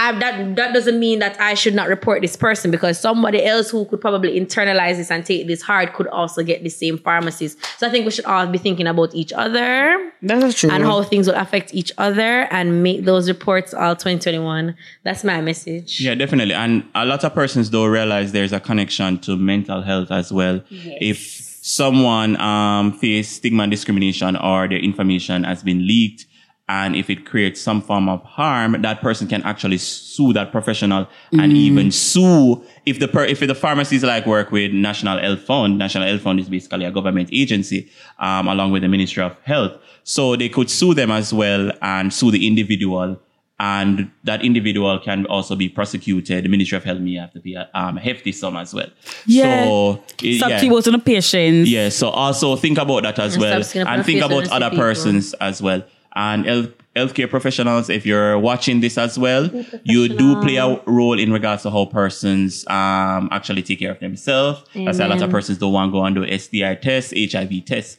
I, that that doesn't mean that I should not report this person because somebody else who could probably internalize this and take this hard could also get the same pharmacies. So I think we should all be thinking about each other That's true. and how things will affect each other and make those reports all 2021. That's my message. Yeah, definitely. And a lot of persons don't realize there's a connection to mental health as well. If someone um, face stigma and discrimination or their information has been leaked, and if it creates some form of harm, that person can actually sue that professional and even sue if the per- if the pharmacies like work with National Health Fund. National Health Fund is basically a government agency, um, along with the Ministry of Health. So they could sue them as well and sue the individual and that individual can also be prosecuted. The Ministry of Health may have to pay a um, hefty sum as well. Yeah. So, it- Stop yeah. people to the patients. Yeah, so also think about that as well, stop skin up and think about other people. persons as well. And health, healthcare professionals, if you're watching this as well, you do play a role in regards to how persons um, actually take care of themselves. That's why a lot of persons don't want to go and do STI tests, HIV tests.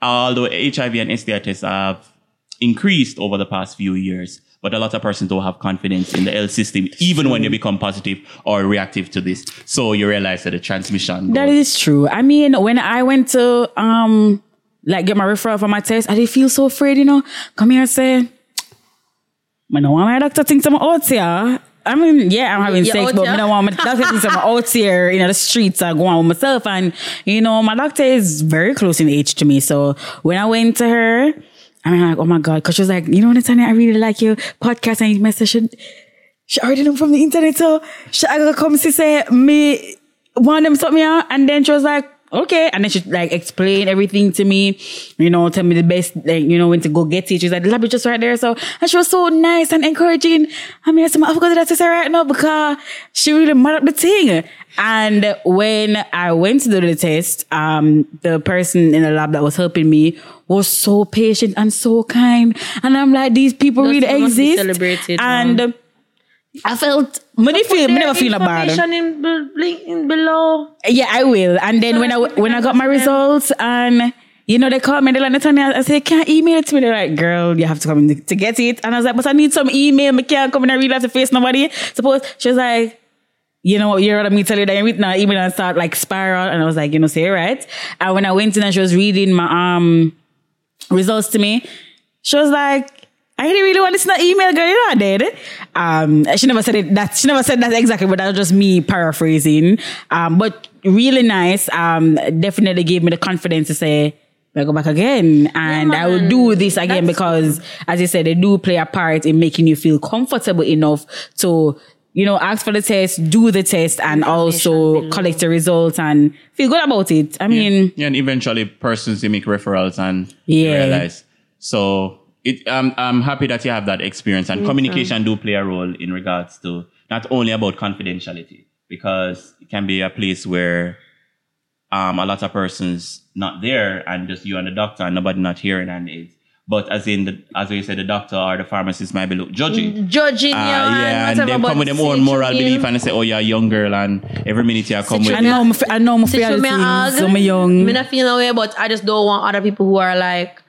Although HIV and STI tests have increased over the past few years, but a lot of persons don't have confidence in the health system, even when they become positive or reactive to this. So you realize that the transmission. That goes- is true. I mean, when I went to um like get my referral for my test, I did feel so afraid, you know. Come here and say, I don't want my doctor thinks I'm out here. I mean, yeah, I'm having You're sex, but? I don't want my doctor thinks I'm out here, you know, the streets are going on with myself. And, you know, my doctor is very close in age to me. So when I went to her, I mean, like, oh my God, because she was like, you know, Natanya, I really like your podcast and your message. She, she already know from the internet. So she I gotta come see say me one of them something out. And then she was like, okay. And then she like explained everything to me, you know, tell me the best, like, you know, when to go get it. She's like, the lab is just right there. So, and she was so nice and encouraging. I mean, I said, I've got that to say right now because she really mad up the thing. And when I went to do the test, um, the person in the lab that was helping me was so patient and so kind. And I'm like, these people Those really people must be exist. celebrated, and man. I felt, didn't feel, me never feel bad. Information in, in below. Yeah, I will. And then when I when I got my results and you know they called me, they're like, Natanya, I said, can't email it to me. They're like, girl, you have to come in to, get it. And I was like, but I need some email. I can't come in. I really have to face nobody. Suppose she was like, you know what, you're what me tell you that you now email and start like spiral. And I was like, you know, say it right. And when I went in and she was reading my um results to me, she was like, I didn't really want to send an email, girl. You know I did. Um, she never said it. That she never said that exactly, but that was just me paraphrasing. Um, but really nice. Um, definitely gave me the confidence to say, I go back again, and I will do this again That's because, as you said, they do play a part in making you feel comfortable enough to. You know, ask for the test, do the test, and also below. collect the results and feel good about it. I mean, yeah, and eventually persons they make referrals and Yeah. realize. So it, I'm I'm happy that you have that experience and communication do play a role in regards to not only about confidentiality because it can be a place where um a lot of persons not there and just you and the doctor and nobody not hearing and it's but as in the as we said the doctor or the pharmacist might be look judging. Judging Uh, you yeah, and whatever, they come with their own moral belief and they say, "Oh, you're a young girl," and every minute you come with I know, I'm, I know, I'm Sit me so I'm young. Me not feel no way, but I just don't want other people who are like,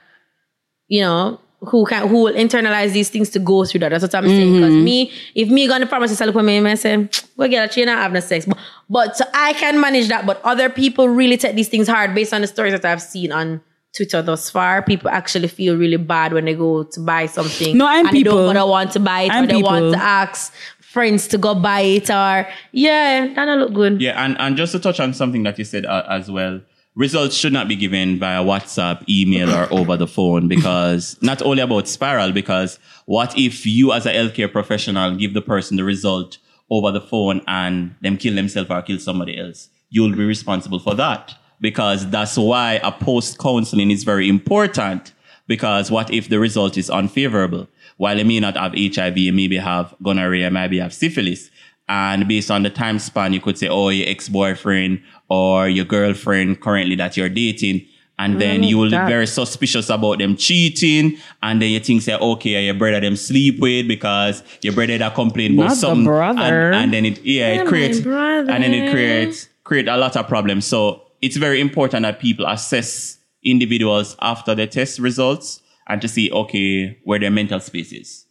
you know, who can who will internalize these things to go through that. That's what I'm saying. Because Mm-hmm. me, if me gonna promise to look at me and I say, well, get a chain and have no sex. But, but so I can manage that. But other people really take these things hard based on the stories that I've seen on Twitter thus far. People actually feel really bad when they go to buy something. No, I'm and they people. don't wanna want to buy it I'm or they want to ask friends to go buy it or yeah, that don't look good. Yeah, and, and just to touch on something that you said uh, as well, results should not be given via WhatsApp, email, or over the phone because not only about spiral, because what if you as a healthcare professional give the person the result over the phone and them kill themselves or kill somebody else? You'll be responsible for that because that's why a post counseling is very important because what if the result is unfavorable? While you may not have HIV, you maybe have gonorrhea, maybe have syphilis. And based on the time span, you could say, oh, your ex-boyfriend or your girlfriend currently that you're dating. And then you will be God. very suspicious about them cheating. And then you think, say, okay, your brother them sleep with because your brother that complain about Not the something. brother. And, and then it, yeah, Yeah, it creates, and then it creates, create a lot of problems. So it's very important that people assess individuals after the test results and to see, okay, where their mental space is.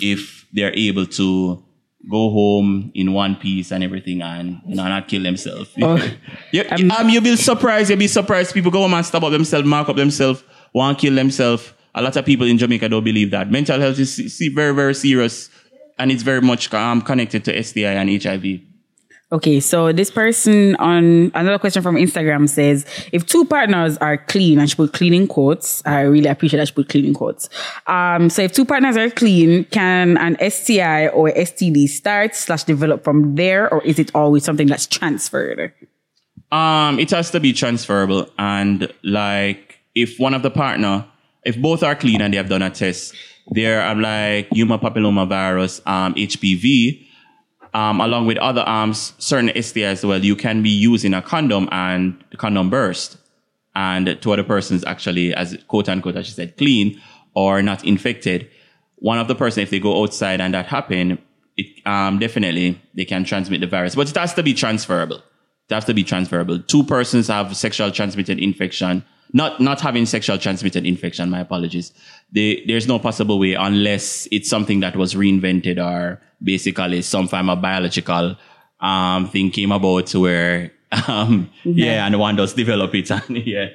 If they're able to go home in one piece and everything and you know, not kill themselves. Oh, you, um, you'll be surprised. You'll be surprised. People go home and stab up themselves, mark up themselves, want to kill themselves. A lot of people in Jamaica don't believe that. Mental health is very, very serious and it's very much um, connected to STI and HIV. Okay, so this person on another question from Instagram says, if two partners are clean, and she put clean in quotes, I really appreciate that she put clean in quotes. Um, so if two partners are clean, can an STI or STD start slash develop from there, or is it always something that's transferred? Um, it has to be transferable. And like, if one of the partner, if both are clean and they have done a test, there are like human papilloma virus, um, HPV, um, along with other arms, certain STIs as well, you can be using a condom and the condom burst. And two other persons actually, as quote unquote, as she said, clean or not infected. One of the person, if they go outside and that happen, it, um, definitely they can transmit the virus, but it has to be transferable. It has to be transferable. Two persons have sexual transmitted infection, not not having sexual transmitted infection. My apologies. They, there's no possible way unless it's something that was reinvented or basically some form of biological um, thing came about where um, yeah, and one does develop it and yeah.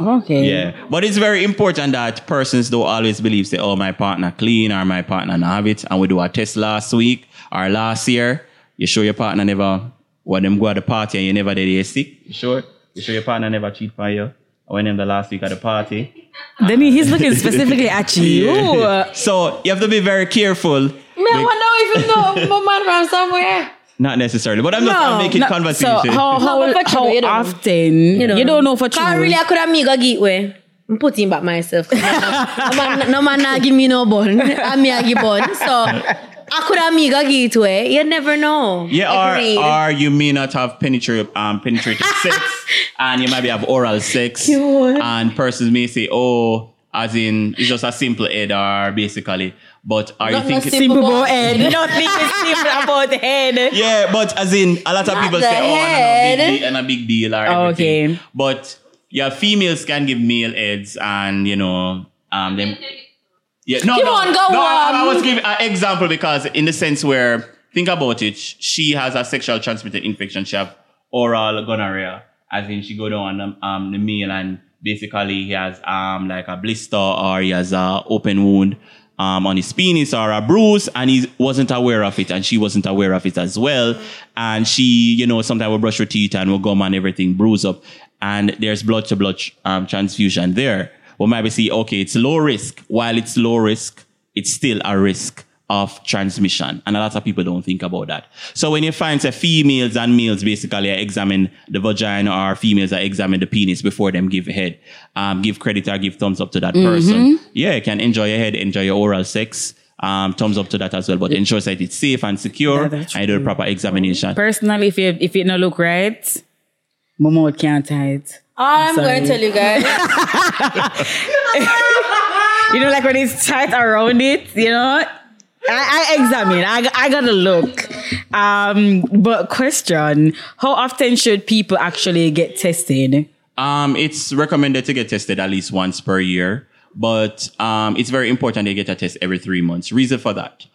Okay. Yeah, but it's very important that persons don't always believe say, "Oh, my partner clean" or "My partner not have it." And we do a test last week or last year. You sure your partner never when them go at the party and you never did you sick? You sure? You sure your partner never cheat for you? Or when them the last week at the party? Then he's looking specifically at you. So you have to be very careful. Me, I wonder if you know my man from somewhere. Not necessarily, but I'm just I'm making no, conversation. So how, how, No, but for how true, you don't know. often you don't, know for true. Cause really, I could have me go get way. I'm putting back myself. no, man, no man not give me no bun. I'm me a give bun. So I could have me go get way. You never know. Yeah, Agreed. or, or you may not have penetrate, um, penetrative sex, and you maybe have oral sex, Cute. and persons may say, "Oh, As in, it's just a simple header, basically. But are Not you thinking? no Simple Simple about about head. Nothing is simple about the head. Yeah, but as in, a lot of Not people the say, oh, and a big deal, and a big deal or Oh, everything. okay. But yeah, females can give male heads, and you know, um, them. Yeah, no, Come no, on, go no. I, I on. was giving an example because, in the sense where, think about it, she has a sexual transmitted infection. She have oral gonorrhea, as in she go down on the, um, the male, and basically he has um like a blister or he has a open wound um, on his penis or a bruise and he wasn't aware of it and she wasn't aware of it as well. And she, you know, sometimes will brush her teeth and will gum and everything bruise up and there's blood to blood um, transfusion there. Well, maybe see, okay, it's low risk. While it's low risk, it's still a risk of transmission. And a lot of people don't think about that. So when you find say females and males basically examine the vagina or females are examine the penis before them give head, um, give credit or give thumbs up to that person. Yeah, you can enjoy your head, enjoy your oral sex. Um, thumbs up to that as well, but ensure that it's safe and secure Yeah, that's and do the true. proper examination. Personally, if it if it not look right, my mouth can't hide. All I'm Sorry. going to tell you guys. You know, like when it's tight around it, you know. I, I examine. I, I gotta look. Um, but question: How often should people actually get tested? Um, it's recommended to get tested at least once per year, but um, it's very important they get a test every three months. Reason for that.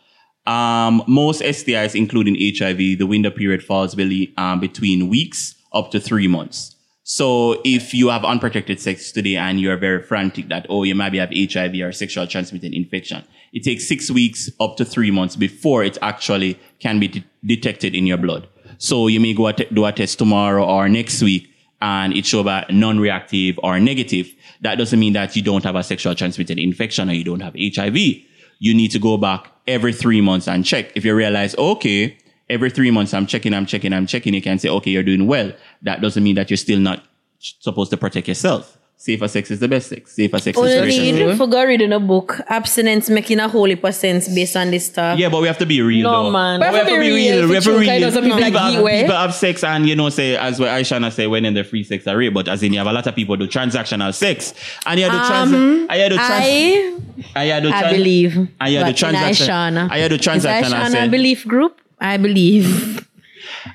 Um, most STIs, including HIV, the window period falls be- um, between weeks up to three months. So if you have unprotected sex today and you're very frantic that, oh, you maybe have HIV or sexual transmitted infection, it takes six weeks up to three months before it actually can be de- detected in your blood. So you may go do a test tomorrow or next week and it show about non-reactive or negative. That doesn't mean that you don't have a sexual transmitted infection or you don't have HIV. You need to go back every three months and check. If you realize, okay, every three months I'm checking, I'm checking, I'm checking, you can say, okay, you're doing well. That doesn't mean that you're still not supposed to protect yourself. Safer sex is the best sex. Safer sex is Only very need sensitive. for go reading a book. Abstinence making a whole heap of sense based on this stuff. Yeah, but we have to be real. No, though. man. But we have to be real. We have to be true, kind real. of some people like have, people have sex and, you know, say, as what Aishana say, when in the free sex are rape, but as in you have a lot of people do transactional sex. And you have to trans, Um, and you have to trans, I, and you have to I believe. And you have the But in transaction. Aishana. And you have Is transaction. I Aishana said- belief group? I believe.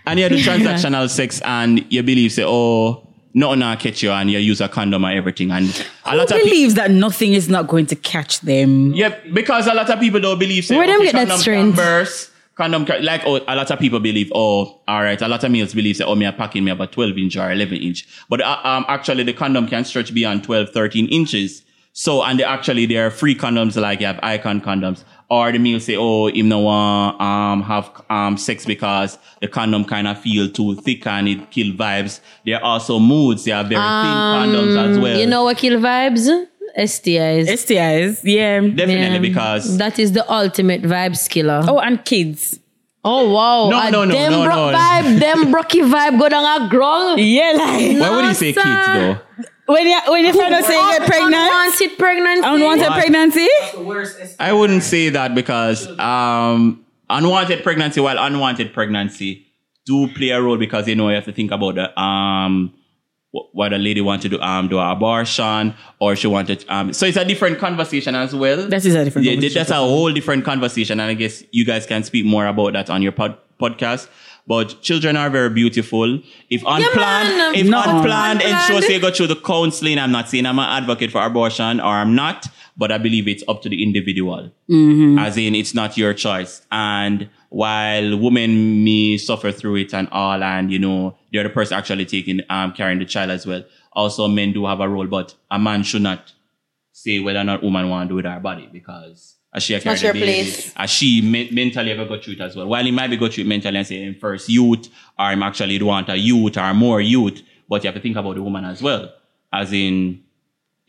And you have the transactional sex and you believe say, oh, nothing not catch you and you use a condom and everything. And a Who lot of people. believes that nothing is not going to catch them? Yeah, because a lot of people don't believe. Say, Where them okay, get that condom strength? Burst, condom can, like oh, a lot of people believe. Oh, all right. A lot of males believe say, oh, me are packing me about twelve inch or eleven inch, but uh, um, actually the condom can stretch beyond 12, 13 inches. So and they actually there are free condoms like you have icon condoms. Or the male say, oh, him no want um have um sex because the condom kind of feel too thick and it kill vibes. There are also moods. They are very thin condoms as well. Um, You know what kill vibes? STIs. STIs, yeah. definitely Yeah. because that is the ultimate vibes killer. Oh, and kids. Oh wow. No, A no, no, them no, broke no. vibe, them brocky vibe go down a ground. Yeah, like why would you say kids sir. though? When you when you find out say you get pregnant, Unwanted pregnancy. unwanted Why? pregnancy. the worst. I wouldn't say that because um, unwanted pregnancy, while unwanted pregnancy do play a role because you know you have to think about the um what a lady want to do um do an abortion or she wanted um so it's a different conversation as well. That is a different yeah, conversation. that's a whole different conversation, and I guess you guys can speak more about that on your pod- podcast. But children are very beautiful. If unplanned, man. if No. unplanned, and shows you go through the counseling. I'm not saying I'm an advocate for abortion or I'm not, but I believe it's up to the individual. As in, it's not your choice. And while women may suffer through it and all, and you know, they're the person actually taking, um, carrying the child as well. Also, men do have a role, but a man should not say whether or not woman want to do with her body because as she not your baby, place. as she me- mentally ever got through it as well. While he might be go through it mentally and say in first youth, or him actually want a youth or more youth, but you have to think about the woman as well. As in,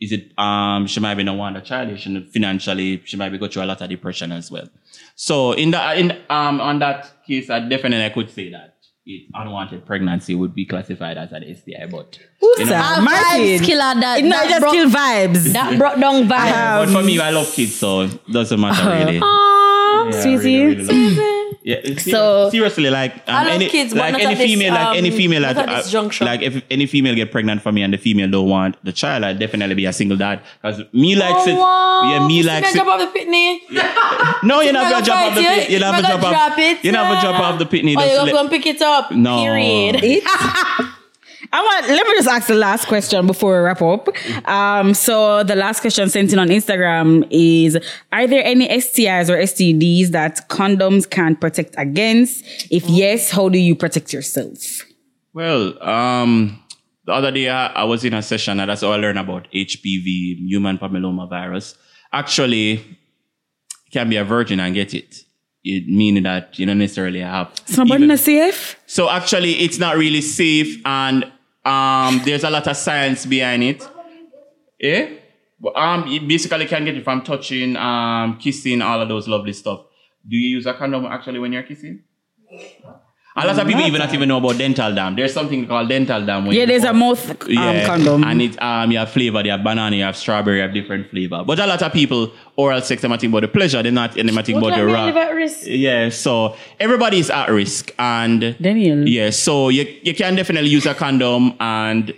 is it um she might be no want a child, she financially she might be go through a lot of depression as well. So in the in um on that case, I definitely I could say that it, unwanted pregnancy would be classified as an STI, but Who's you know, that? A Martin. vibes killer that. It not that just broke- kill vibes. That brought down vibes. but for me, I love kids, so it doesn't matter really. Aww. Yeah, Sweetie. really, really love- Yeah, So- seriously, like um, I love any kids, like any at this, female, like any um, female, like, at this uh, like if any female get pregnant for me and the female don't want the child, I'd definitely be a single dad because me likes it. Yeah, me likes it. Drop off the pitney. No, you're not gonna drop off the gonna. You're not gonna drop off. gonna it. You're not gonna drop off the pitney. Oh, you're gonna pick it up. No. Period. I want. Let me just ask the last question before we wrap up. Um, so the last question sent in on Instagram is: Are there any STIs or STDs that condoms can protect against? If yes, how do you protect yourself? Well, um, the other day I, was in a session and that's how I learned about HPV, human papilloma virus. Actually, you can be a virgin and get it. It meaning that you don't necessarily have. Somebody even- not safe. So actually, it's not really safe, and um, there's a lot of science behind it. Yeah. But, Um, you basically can get it from touching, um, kissing, all of those lovely stuff. Do you use a condom actually when you're kissing? A lot of people even not even know about dental dam. There's something called dental dam. Yeah, you there's go- a mouth um, yeah, condom. and it um you have flavor. You have banana, you have strawberry, you have different flavor. But a lot of people oral sex, they might think about the pleasure. They're not. They might think about the raw. live at risk? Yeah, so everybody is at risk, and Danielle. yeah, so you you can definitely use a condom, and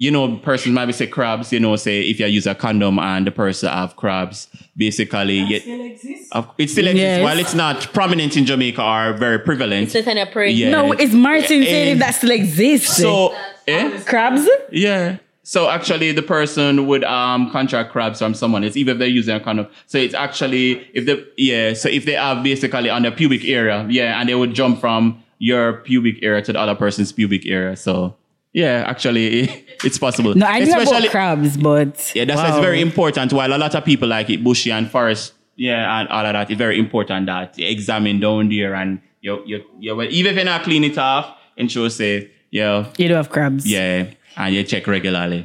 you know, person might be say crabs. You know, say if you use a condom and the person have crabs, basically, you, Still exists. of- it still exists. Yes. While it's not prominent in Jamaica or very prevalent. It's a kind of prey. Yeah. No, it's Martin saying Eh, that still exists. So, eh? crabs. Yeah. So actually, the person would um contract crabs from someone. It's even if they're using a condom. So it's actually if they yeah. So if they have basically on the pubic area, yeah, and they would jump from your pubic area to the other person's pubic area. So yeah, actually, it's possible. No, I knew about crabs, but Yeah, that's why wow. it's very important. While a lot of people like it bushy and forest, yeah, and all of that, it's very important that you examine down there and you you you well, even if you're not clean it off, ensure say yeah You do have crabs. yeah, and you check regularly.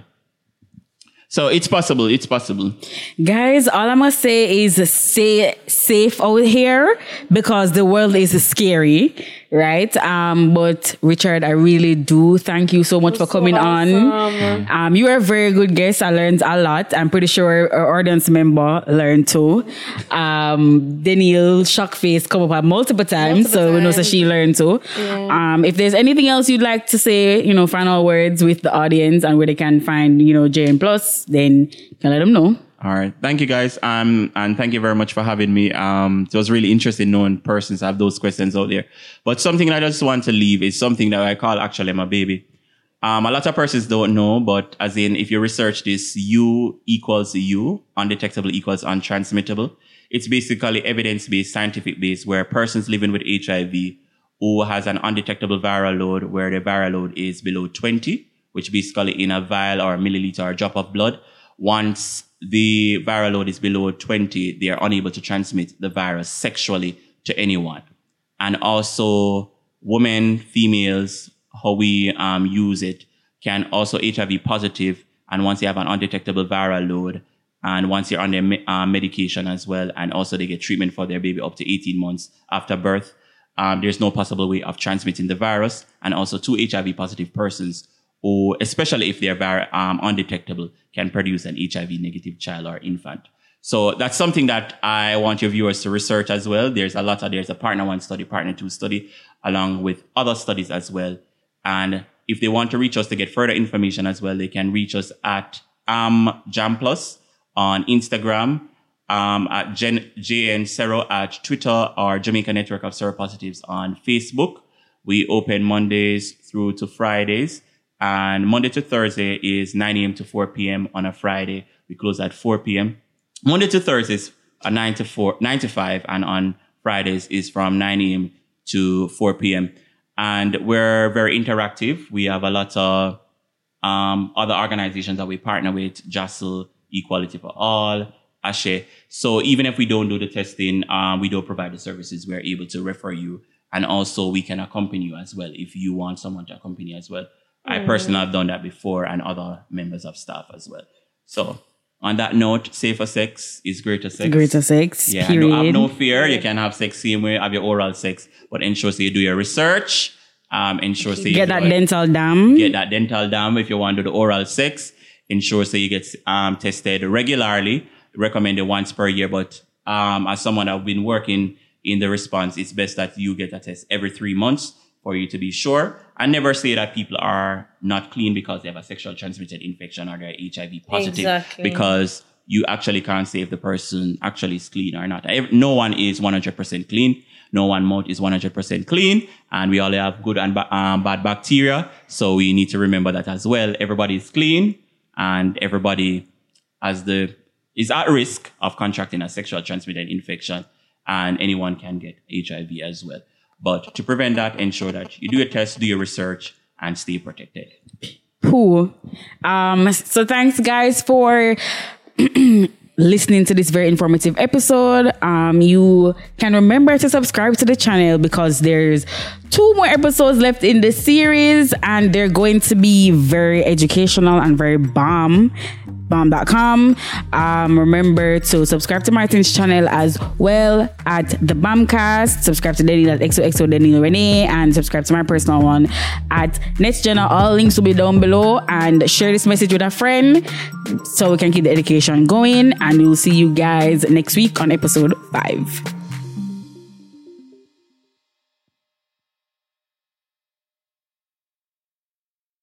So it's possible. It's possible. Guys, all I must say is stay safe out here because the world is scary, right? Um, but Richard, I really do thank you so much for coming on. Um, you are a very good guest. I learned a lot. I'm pretty sure our audience member learned too. Um, Danielle shock face come up multiple times, Multiple so we know that times. she learned too. Um, if there's anything else you'd like to say, you know, final words with the audience and where they can find, you know, JN Plus, then you can let them know. All right. Thank you guys. Um, and thank you very much for having me. Um, it was really interesting knowing persons have those questions out there. But something I just want to leave is something that I call actually my baby. Um, a lot of persons don't know, but as in, if you research this, U equals U, undetectable equals untransmittable. It's basically evidence-based, scientific-based, where persons living with HIV who has an undetectable viral load, where the viral load is below 20, which basically in a vial or a milliliter or a drop of blood, once the viral load is below 20, they are unable to transmit the virus sexually to anyone and also women, females, how we um, use it can also HIV positive. And once they have an undetectable viral load, and once they're on their me- uh, medication as well, and also they get treatment for their baby up to 18 months after birth, um, there's no possible way of transmitting the virus. And also, two HIV positive persons, who, especially if they're vir- um, undetectable, can produce an HIV negative child or infant. So that's something that I want your viewers to research as well. There's a lot of, there's a partner one study, partner two study, along with other studies as well. And if they want to reach us to get further information as well, they can reach us at um, JN Plus on Instagram, um, at Jen, JN Sero at Twitter or Jamaica Network of Seropositives on Facebook. We open Mondays through to Fridays. And Monday to Thursday is 9 a.m. to 4 p.m. On a Friday, we close at 4 p.m. Monday to Thursdays are 9 to 4, 9 to 5. And on Fridays is from 9 a.m. to 4 p.m. And we're very interactive. We have a lot of um, other organizations that we partner with, JASL, Equality for All, ASHE. So even if we don't do the testing, um, we don't provide the services, we're able to refer you. And also we can accompany you as well if you want someone to accompany you as well. I personally have done that before and other members of staff as well. So on that note, safer sex is greater sex. Greater sex, Yeah, period. no, have no fear. You can have sex same way, have your oral sex, but ensure so you do your research. Um, ensure so you Get that it- dental dam. get that dental dam if you want to do the oral sex. Ensure so you get um, tested regularly. Recommended once per year, but um, as someone I've been working in the response, it's best that you get a test every three months for you to be sure. And never say that people are not clean because they have a sexual transmitted infection or they're HIV positive. Exactly. Because you actually can't say if the person actually is clean or not. No one is 100% clean. No one mouth is 100% clean. And we all have good and ba- um, bad bacteria. So we need to remember that as well. Everybody is clean and everybody has the, is at risk of contracting a sexual transmitted infection and anyone can get HIV as well. But to prevent that, ensure that you do your test, do your research and stay protected. Cool. Um, so thanks guys for listening to this very informative episode. Um, you can remember to subscribe to the channel because there's two more episodes left in this series and they're going to be very educational and very bomb bomb.com um remember to subscribe to martin's channel as well at the bombcast subscribe to Danielle at xoxo Danielle Renee and subscribe to my personal one at NextGenna. All links will be down below and share this message with a friend so we can keep the education going. And we'll see you guys next week on episode five.